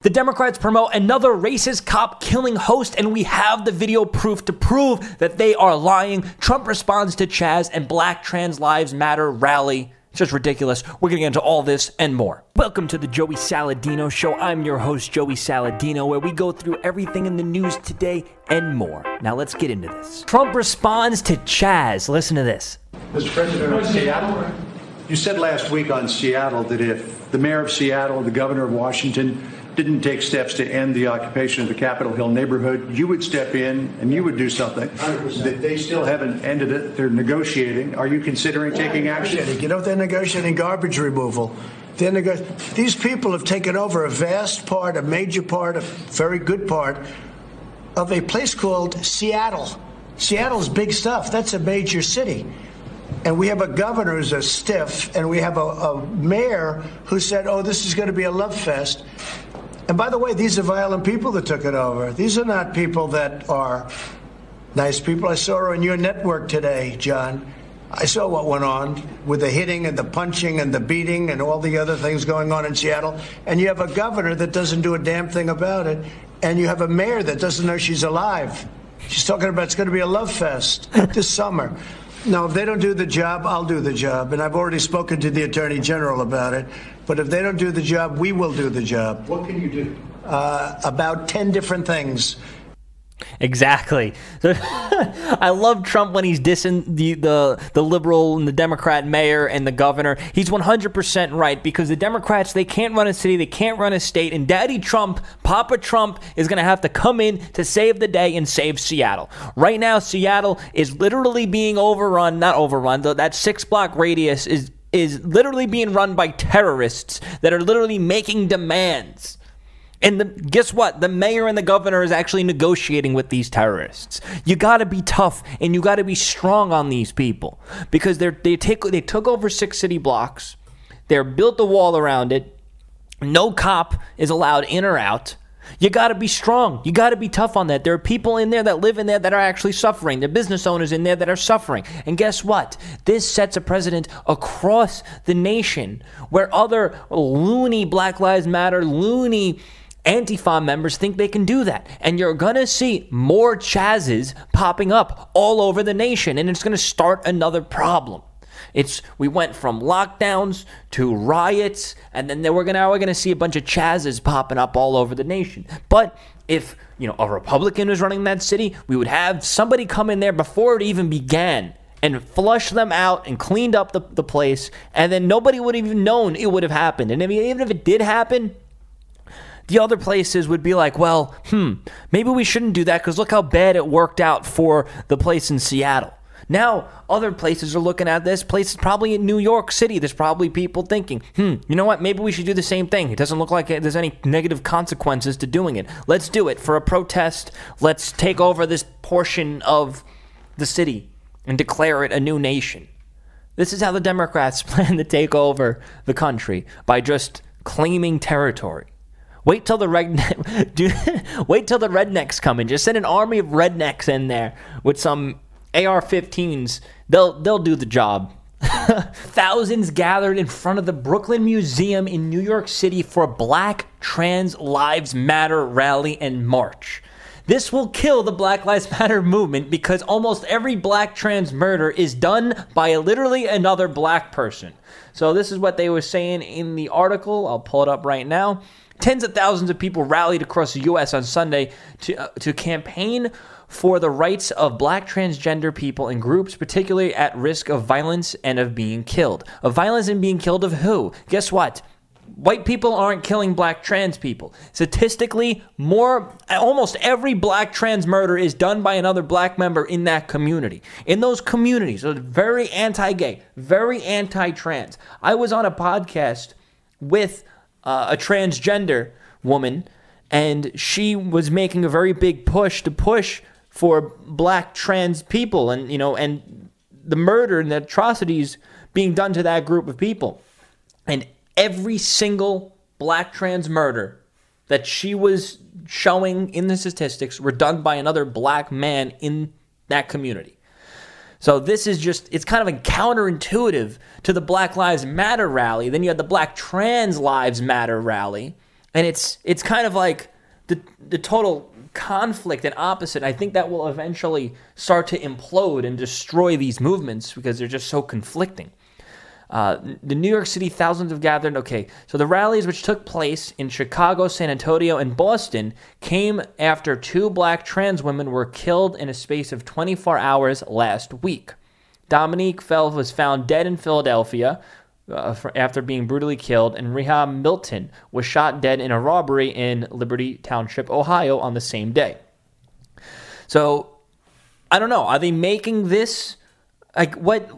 The Democrats promote another racist cop killing host, and we have the video proof to prove that they are lying. Trump responds to Chaz and Black Trans Lives Matter rally. It's just ridiculous. We're going to get into all this and more. Welcome to the Joey Saladino Show. I'm your host, Joey Saladino, where we go through everything in the news today and more. Now let's get into this. Trump responds to Chaz. Listen to this. Mr. President of Seattle, you said last week on Seattle that if the mayor of Seattle, the governor of Washington, didn't take steps to end the occupation of the Capitol Hill neighborhood, you would step in and you would do something. 100%. They still haven't ended it. They're negotiating. Are you considering taking action? You know, they're negotiating garbage removal. They're nego- These people have taken over a vast part, a major part, a very good part of a place called Seattle. Seattle's big stuff. That's a major city. And we have a governor who's a stiff, and we have a, a mayor who said, oh, this is going to be a love fest. And by the way, these are violent people that took it over. These are not people that are nice people. I saw her on your network today, John. I saw what went on with the hitting and the punching and the beating and all the other things going on in Seattle. And you have a governor that doesn't do a damn thing about it. And you have a mayor that doesn't know she's alive. She's talking about it's going to be a love fest this summer. No, if they don't do the job, I'll do the job. And I've already spoken to the Attorney General about it. But if they don't do the job, we will do the job. What can you do? Uh, about 10 different things. Exactly. I love Trump when he's dissing the, the the liberal and the Democrat mayor and the governor. He's 100% right because the Democrats they can't run a city, they can't run a state, and Daddy Trump, Papa Trump is going to have to come in to save the day and save Seattle. Right now Seattle is literally being overrun, not overrun, though that 6 block radius is is literally being run by terrorists that are literally making demands and the, guess what? The mayor and the governor is actually negotiating with these terrorists. You got to be tough and you got to be strong on these people because they they take they took over six city blocks. They're built the wall around it. No cop is allowed in or out. You got to be strong. You got to be tough on that. There are people in there that live in there that are actually suffering. There are business owners in there that are suffering. And guess what? This sets a precedent across the nation where other loony Black Lives Matter, loony Antifa members think they can do that. And you're going to see more Chazes popping up all over the nation, and it's going to start another problem. It's we went from lockdowns to riots, and then we're gonna now we're gonna see a bunch of Chazes popping up all over the nation. But if you know a Republican was running that city, we would have somebody come in there before it even began and flush them out and cleaned up the, the place, and then nobody would have even known it would have happened. And if, even if it did happen, the other places would be like, well, hmm, maybe we shouldn't do that because look how bad it worked out for the place in Seattle. Now, other places are looking at this. Places probably in New York City, there's probably people thinking, hmm, you know what? Maybe we should do the same thing. It doesn't look like there's any negative consequences to doing it. Let's do it for a protest. Let's take over this portion of the city and declare it a new nation. This is how the Democrats plan to take over the country by just claiming territory. Wait till the redneck, do, wait till the rednecks come in. Just send an army of rednecks in there with some AR-15s. They'll they'll do the job. Thousands gathered in front of the Brooklyn Museum in New York City for Black Trans Lives Matter rally and march. This will kill the Black Lives Matter movement because almost every black trans murder is done by literally another black person. So, this is what they were saying in the article. I'll pull it up right now. Tens of thousands of people rallied across the U.S. on Sunday to, uh, to campaign for the rights of black transgender people and groups particularly at risk of violence and of being killed. Of violence and being killed of who? Guess what? White people aren't killing black trans people. Statistically, more almost every black trans murder is done by another black member in that community. In those communities, so very anti-gay, very anti-trans. I was on a podcast with uh, a transgender woman, and she was making a very big push to push for black trans people, and you know, and the murder and the atrocities being done to that group of people, and every single black trans murder that she was showing in the statistics were done by another black man in that community. So this is just, it's kind of counterintuitive to the Black Lives Matter rally. Then you had the Black Trans Lives Matter rally. and it's it's kind of like the the total conflict and opposite. I think that will eventually start to implode and destroy these movements because they're just so conflicting. Uh, the New York City, thousands have gathered. Okay, so the rallies, which took place in Chicago, San Antonio, and Boston, came after two black trans women were killed in a space of 24 hours last week. Dominique Fell was found dead in Philadelphia uh, for, after being brutally killed, and Riah Milton was shot dead in a robbery in Liberty Township, Ohio, on the same day. So, I don't know. Are they making this like what?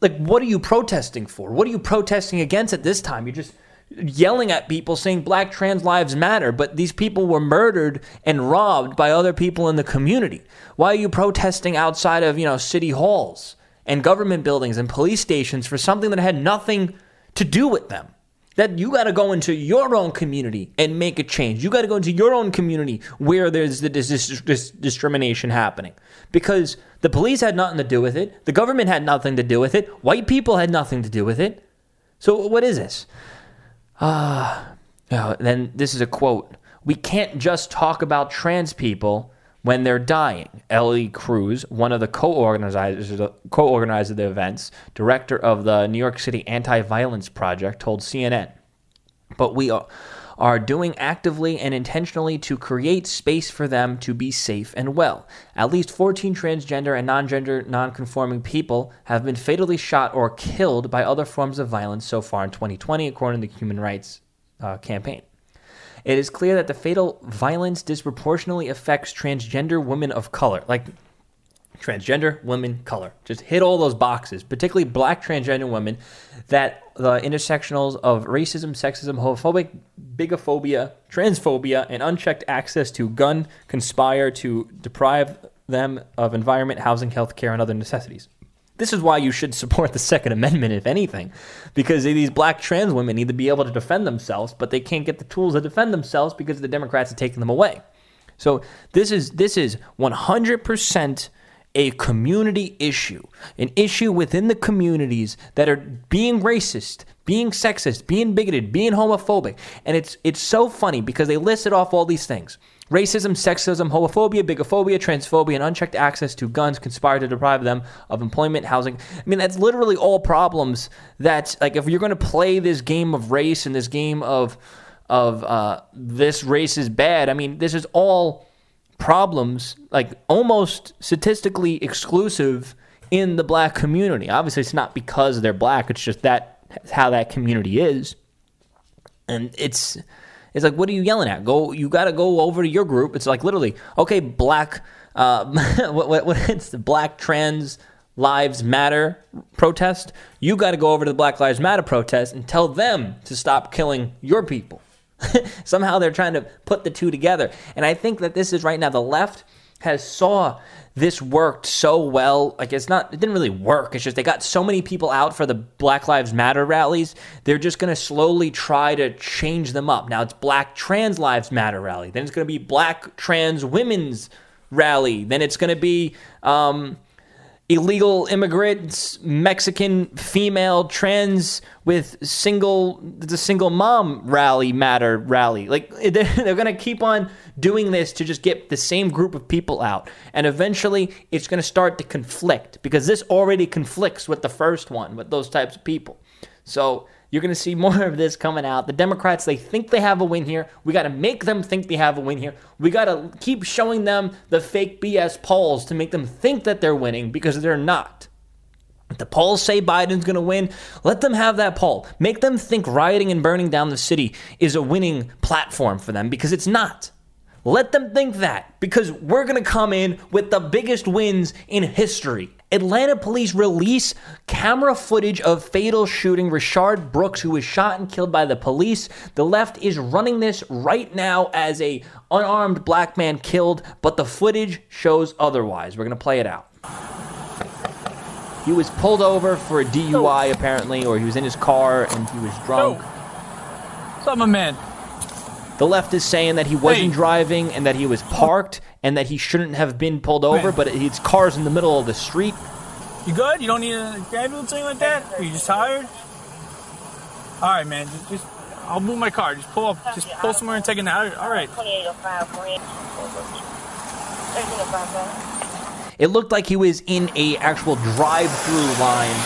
Like, what are you protesting for? What are you protesting against at this time? You're just yelling at people saying black trans lives matter, but these people were murdered and robbed by other people in the community. Why are you protesting outside of, you know, city halls and government buildings and police stations for something that had nothing to do with them? That you got to go into your own community and make a change. You got to go into your own community where there's this, this, this discrimination happening. Because the police had nothing to do with it. The government had nothing to do with it. White people had nothing to do with it. So what is this? Ah, uh, then this is a quote. We can't just talk about trans people when they're dying. Eliel Cruz, one of the co-organizers, co-organizer of the events, director of the New York City Anti-Violence Project, told CNN. But we are doing actively and intentionally to create space for them to be safe and well. At least 14 transgender and non-gender non-conforming people have been fatally shot or killed by other forms of violence so far in 2020, according to the Human Rights uh, Campaign. It is clear that the fatal violence disproportionately affects transgender women of color, like transgender women, color. Just hit all those boxes, particularly black transgender women, that the intersectionals of racism, sexism, homophobic, bigophobia, transphobia, and unchecked access to gun conspire to deprive them of environment, housing, health care, and other necessities. This is why you should support the Second Amendment, if anything, because these black trans women need to be able to defend themselves, but they can't get the tools to defend themselves because the Democrats are taking them away. So this is this is 100% a community issue, an issue within the communities that are being racist, being sexist, being bigoted, being homophobic. And it's it's so funny because they listed off all these things. Racism, sexism, homophobia, bigophobia, transphobia, and unchecked access to guns conspire to deprive them of employment, housing. I mean, that's literally all problems that, like, if you're going to play this game of race and this game of, of uh, this race is bad, I mean, this is all problems, like almost statistically exclusive in the black community. Obviously, it's not because they're black, it's just that how that community is. And it's it's like, what are you yelling at? Go, you got to go over to your group. It's like literally, okay, black, uh, what, what, what, it's the Black Trans Lives Matter protest. You got to go over to the Black Lives Matter protest and tell them to stop killing your people. Somehow they're trying to put the two together. And I think that this is right now the left has saw this worked so well. Like it's not it didn't really work. It's just they got so many people out for the Black Lives Matter rallies. They're just going to slowly try to change them up. Now it's Black Trans Lives Matter rally. Then it's going to be Black Trans Women's rally. Then it's going to be um, illegal immigrants, Mexican female trans with single the single mom rally matter rally. Like they're, they're going to keep on doing this to just get the same group of people out. And eventually it's going to start to conflict because this already conflicts with the first one with those types of people. So you're going to see more of this coming out. The Democrats, they think they have a win here. We got to make them think they have a win here. We got to keep showing them the fake BS polls to make them think that they're winning because they're not. If the polls say Biden's going to win, let them have that poll. Make them think rioting and burning down the city is a winning platform for them because it's not. Let them think that because we're going to come in with the biggest wins in history. Atlanta police release camera footage of fatal shooting Rayshard Brooks, who was shot and killed by the police. The left is running this right now as a unarmed black man killed, but the footage shows otherwise. We're going to play it out. He was pulled over for a DUI apparently, or he was in his car and he was drunk. What's up, my man? The left is saying that he wasn't Hey. driving and that he was parked and that he shouldn't have been pulled over, Wait. but his car's in the middle of the street. You good? You don't need a ambulance or anything like that? Are you just tired? All right, man. Just, just I'll move my car. Just pull up. Just pull somewhere and take a nap. All right. 2805 Green. 1305 It looked like he was in a actual drive-through line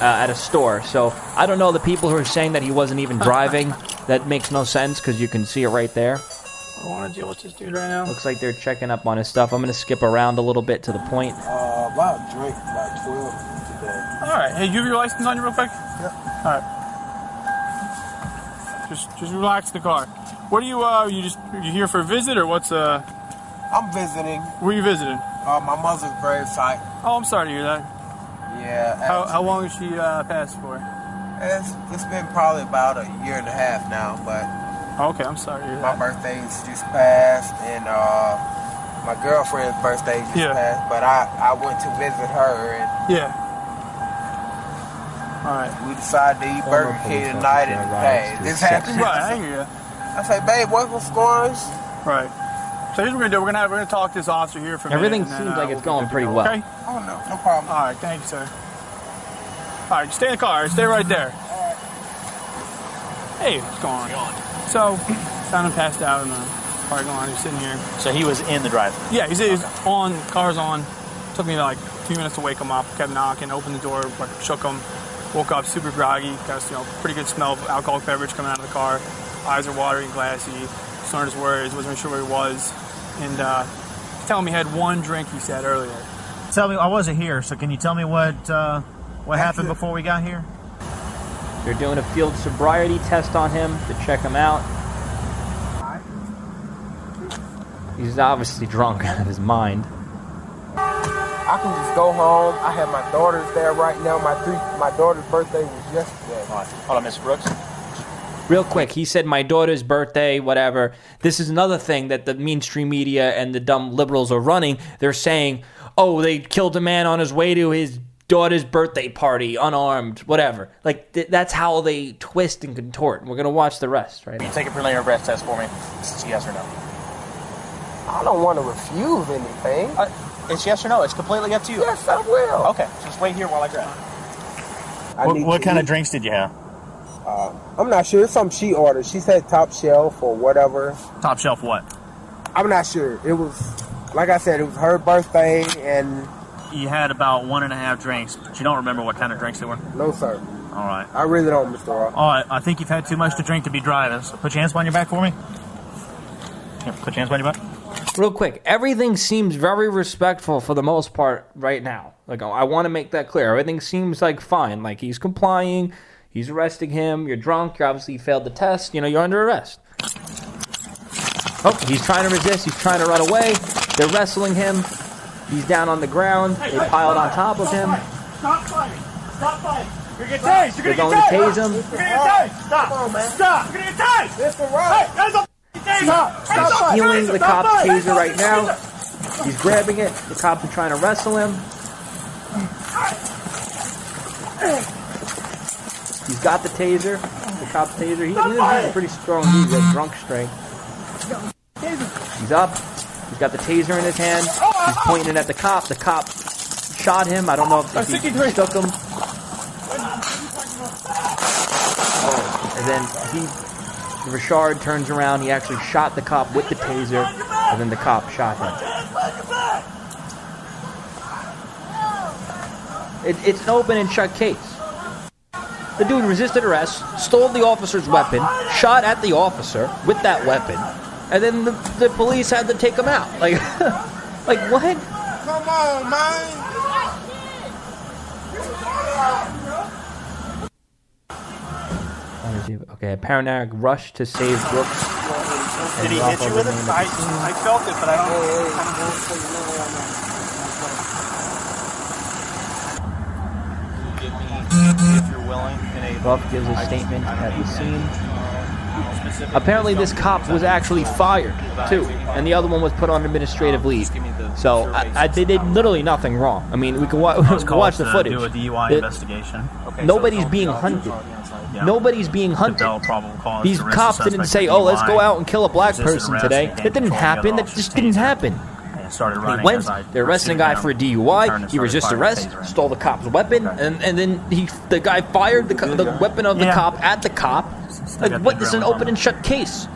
uh, at a store. So I don't know the people who are saying that he wasn't even driving. That makes no sense because you can see it right there. I don't want to deal with this dude right now. Looks like they're checking up on his stuff. I'm gonna skip around a little bit to the point. Uh, about drink like 12 today. All right. Hey, you have your license on you real quick? Yeah. All right. Just just relax the car. What are you uh you just you here for a visit or what's uh I'm visiting where are you visiting? uh, my mother's grave site. Oh, I'm sorry to hear that. Yeah. How, how long has she uh, passed for? It's, it's been probably about a year and a half now, but Oh, okay, I'm sorry my that. birthday's just passed and uh, my girlfriend's birthday just Yeah. passed. But I, I went to visit her and Yeah. All right. we decided to eat Former Burger King tonight. officer And hey, this happened. Right, I hear you. I say, babe, what, what's going on? Right. So here's what we're gonna do. We're gonna have, we're gonna talk to this officer here for a Everything minute. and seems then, uh, like it's we'll going pretty well. Okay. Oh no, no problem. All right. Thank you, sir. All right. Stay in the car. Stay right there. Hey, what's going on? So, found him passed out in the parking lot. He's sitting here. So he was in the drive. Yeah, he's, he's on. Car's on. Took me like a few minutes to wake him up. Kept knocking. Opened the door. Like shook him. Woke up super groggy. Got you know pretty good smell of alcoholic beverage coming out of the car. Eyes are watery and glassy. Started his words. Wasn't really sure where he was. And uh, telling me he had one drink. He said earlier. Tell me, I wasn't here, so can you tell me what uh, what happened before we got here? They're doing a field sobriety test on him to check him out. He's obviously drunk out of his mind. I can just go home. I have my daughters there right now. My three, my daughter's birthday was yesterday. Hold on, Mr. Brooks. Real quick, he said my daughter's birthday, whatever. This is another thing that the mainstream media and the dumb liberals are running. They're saying, oh, they killed a man on his way to his daughter's birthday party, unarmed, whatever. Like, th- that's how they twist and contort. And We're going to watch the rest, right? Can you take a preliminary breath test for me? It's yes or no. I don't want to refuse anything. Uh, it's yes or no. It's completely up to you. yes, I will. Okay, just wait here while I grab. I What, what to kind of drinks did you have? I'm not sure. It's something she ordered. She said top shelf or whatever. Top shelf what? I'm not sure. It was, like I said, it was her birthday, and You had about one and a half drinks, but you don't remember what kind of drinks they were. no, sir. All right. I really don't, Mr. Ross. All right. I think you've had too much to drink to be driving. So put your hands behind your back for me. Here, put your hands behind your back. Real quick, everything seems very respectful for the most part right now. Like, I want to make that clear. Everything seems like fine. Like, he's complying. He's arresting him. You're drunk. You obviously failed the test. You know, you're under arrest. Oh, he's trying to resist. He's trying to run away. They're wrestling him. He's down on the ground. They piled on top of him. Stop fighting! Stop fighting! You're gonna get tased! You're gonna get tased! tase him. Stop! Stop! You're gonna get tased! Mr. Ross. Hey, there's a f***ing taser! Stop. Stop stop Healing the cop's taser right now. He's grabbing it. The cops are trying to wrestle him. He's got the taser. The cop's taser. He, he's a pretty strong dude. Has drunk strength. He's up. He's got the taser in his hand. He's pointing it at the cop. The cop shot him. I don't know if he 63. stuck him. Oh, and then he, Richard turns around. He actually shot the cop with the taser, and then the cop shot him. It, it's an open and shut case. The dude resisted arrest, stole the officer's weapon, shot at the officer with that weapon, and then the, the police had to take him out. Like, like what? Come on, man. Okay, a paramedic rushed to save Brooks. Did he hit you with it? I, I felt it, but I don't. Give me, if you're willing, Buff gives a statement at the scene. Apparently, this cop was actually fired too, and the other one was put on administrative leave. So I, I, they did literally nothing wrong. I mean, we can wa- I was watch the footage. Do a DUI The- investigation. Nobody's being hunted. Yeah. Nobody's being To hunted. develop probable cause These to cops didn't say, "Oh, let's go out and kill a black person today." and That didn't control the other happen. That just didn't taser. happen. And started He running. went, as I they're arresting a guy for a DUI. turned He started resisted arrest, the stole the cop's weapon, and, and then he the guy fired the, co- the weapon of the Yeah. cop at the cop. Like, got what? This is an open and shut case.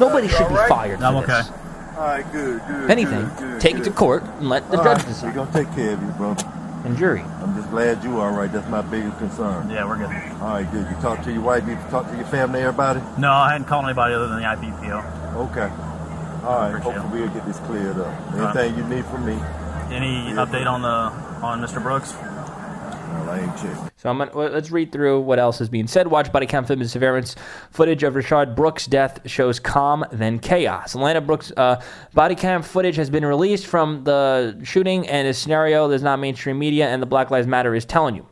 Nobody should be fired for I'm this. okay. All right, good, good. Anything, good, good, take it to court and let the All judge right, decide. We're gonna take care of you, bro. And jury. I'm just glad you are all right. That's my biggest concern. Yeah, we're good. All right, good. You talk to your wife. You talk to your family, everybody. No, I hadn't called anybody other than the IPPO. Okay. All right. Hopefully we'll get this cleared up. right. Anything you need from me, Any Yeah. update on the on Mr. Brooks? I ain't checking. So I'm gonna, let's read through what else is being said. Watch body cam footage surveillance footage of Richard Brooks' death shows calm then chaos. Atlanta Brooks uh, body cam footage has been released from the shooting and a scenario that's not mainstream media and the Black Lives Matter is telling you.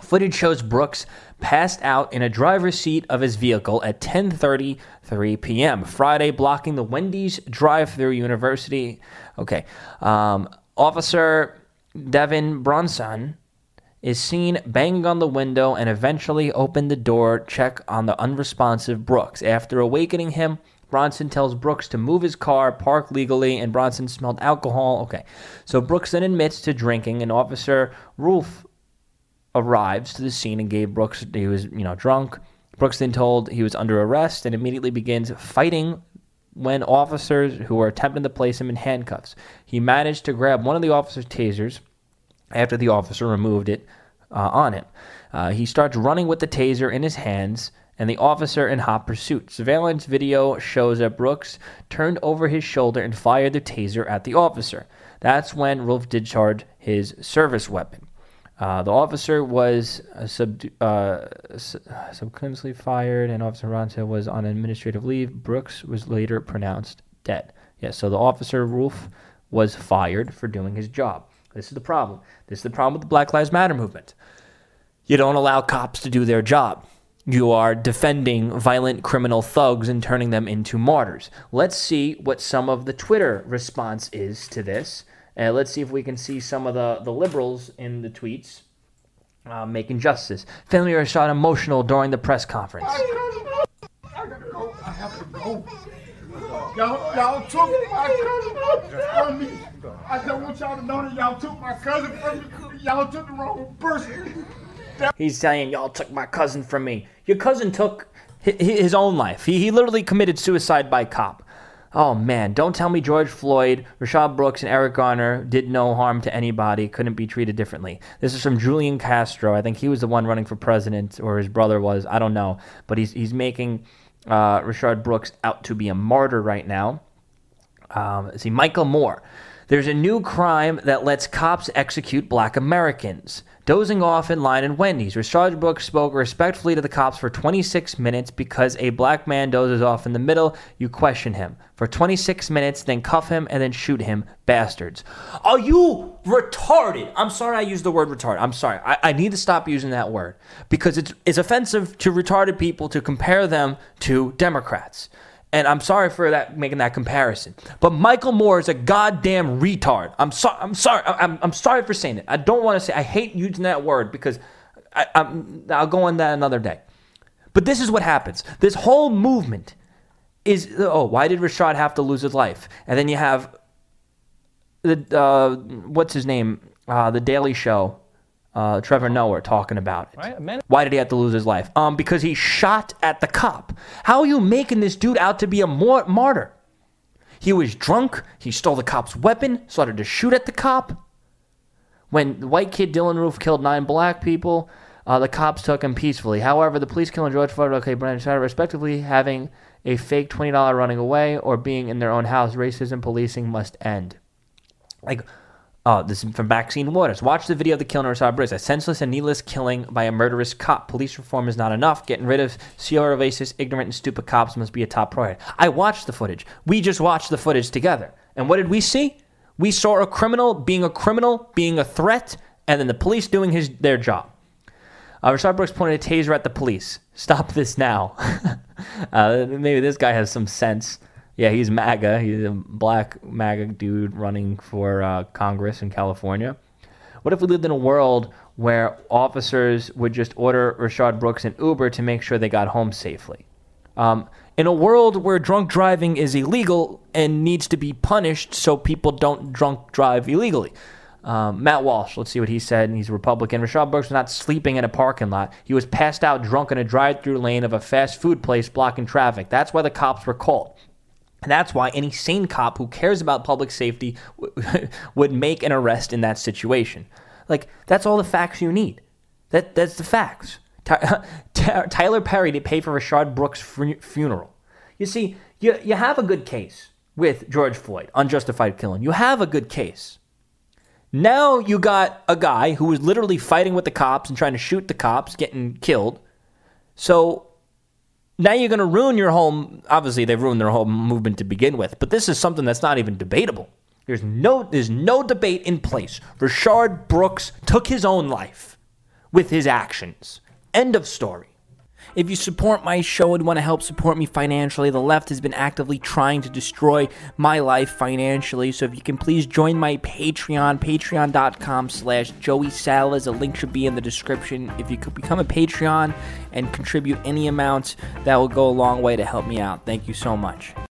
Footage shows Brooks passed out in a driver's seat of his vehicle at 10:33 p.m. Friday, blocking the Wendy's drive-through University. Okay, um, Officer Devin Brosnan is seen banging on the window and eventually open the door check on the unresponsive Brooks. After awakening him, Brosnan tells Brooks to move his car, park legally, and Brosnan smelled alcohol. Okay, so Brooks then admits to drinking, and Officer Rolfe arrives to the scene and gave Brooks he was you know drunk. Brooks then told he was under arrest and immediately begins fighting when officers who were attempting to place him in handcuffs. He managed to grab one of the officer's tasers after the officer removed it uh, on him. Uh, he starts running with the taser in his hands, and the officer in hot pursuit. Surveillance video shows that Brooks turned over his shoulder and fired the taser at the officer. That's when Rolfe discharged his service weapon. Uh, the officer was uh, subdu- uh, s- subconsciously fired, and Officer Ronta was on administrative leave. Brooks was later pronounced dead. Yes, so the officer Rolfe was fired for doing his job. This is the problem. This is the problem with the Black Lives Matter movement. You don't allow cops to do their job. You are defending violent criminal thugs and turning them into martyrs. Let's see what some of the Twitter response is to this. Uh, let's see if we can see some of the, the liberals in the tweets uh, making justice. Family are shot emotional during the press conference. I gotta go. I have to go. Y'all, y'all took my cousin from me. I just want y'all to know that y'all took my cousin from me. Y'all took the wrong person. He's saying, Y'all took my cousin from me. Your cousin took hi- hi- his own life. He, he literally committed suicide by cop. Oh man, don't tell me George Floyd, Rashad Brooks, and Eric Garner did no harm to anybody, couldn't be treated differently. This is from Julian Castro. I think he was the one running for president, or his brother was. I don't know. But he's, he's making uh, Rashad Brooks out to be a martyr right now. Um, see, Michael Moore. There's a new crime that lets cops execute black Americans. Dozing off in line at Wendy's. Rashad Brooks spoke respectfully to the cops for 26 minutes because a black man dozes off in the middle. You question him for 26 minutes, then cuff him and then shoot him. Bastards. Are you retarded? I'm sorry I used the word retarded. I'm sorry. I, I need to stop using that word because it's, it's offensive to retarded people to compare them to Democrats. And I'm sorry for that making that comparison. But Michael Moore is a goddamn retard. I'm sorry. I'm sorry. I'm, I'm sorry for saying it. I don't want to say. I hate using that word because I, I'm, I'll go on that another day. But this is what happens. This whole movement is oh, why did Rashad have to lose his life? And then you have the uh, what's his name? Uh, the Daily Show. Uh, Trevor Noah talking about it. Right. Why did he have to lose his life? Um, because he shot at the cop. How are you making this dude out to be a mor- martyr? He was drunk. He stole the cop's weapon. Started to shoot at the cop. When the white kid Dylann Roof killed nine black people, uh, the cops took him peacefully. However, the police killing George Floyd, okay, Brandon Shatter, respectively, having a fake twenty dollar running away or being in their own house, racism policing must end. Like, oh, this is from Maxine Waters. Watch the video of the killing of Rashad Briggs. A senseless and needless killing by a murderous cop. Police reform is not enough. Getting rid of CR racist, ignorant, and stupid cops must be a top priority. I watched the footage. We just watched the footage together. And what did we see? We saw a criminal being a criminal, being a threat, and then the police doing his their job. Uh, Rashad Brooks pointed a taser at the police. Stop this now. uh, maybe this guy has some sense. Yeah, he's MAGA. He's a black MAGA dude running for uh, Congress in California. What if we lived in a world where officers would just order Rashad Brooks an Uber to make sure they got home safely? Um, in a world where drunk driving is illegal and needs to be punished so people don't drunk drive illegally. Um, Matt Walsh, let's see what he said. He's a Republican. Rashad Brooks was not sleeping in a parking lot. He was passed out drunk in a drive through lane of a fast food place blocking traffic. That's why the cops were called. And that's why any sane cop who cares about public safety would make an arrest in that situation. Like, that's all the facts you need. That, that's the facts. Ty- Ty- Tyler Perry to pay for Rashad Brooks' funeral. You see, you, you have a good case with George Floyd, unjustified killing. You have a good case. Now you got a guy who was literally fighting with the cops and trying to shoot the cops, getting killed. So now you're going to ruin your whole. Obviously, they've ruined their whole movement to begin with, but this is something that's not even debatable. There's no, there's no debate in place. Rayshard Brooks took his own life with his actions. End of story. If you support my show and want to help support me financially, the left has been actively trying to destroy my life financially. So if you can please join my Patreon, patreon.com slash Joey Salads. A link should be in the description. If you could become a Patreon and contribute any amount, that will go a long way to help me out. Thank you so much.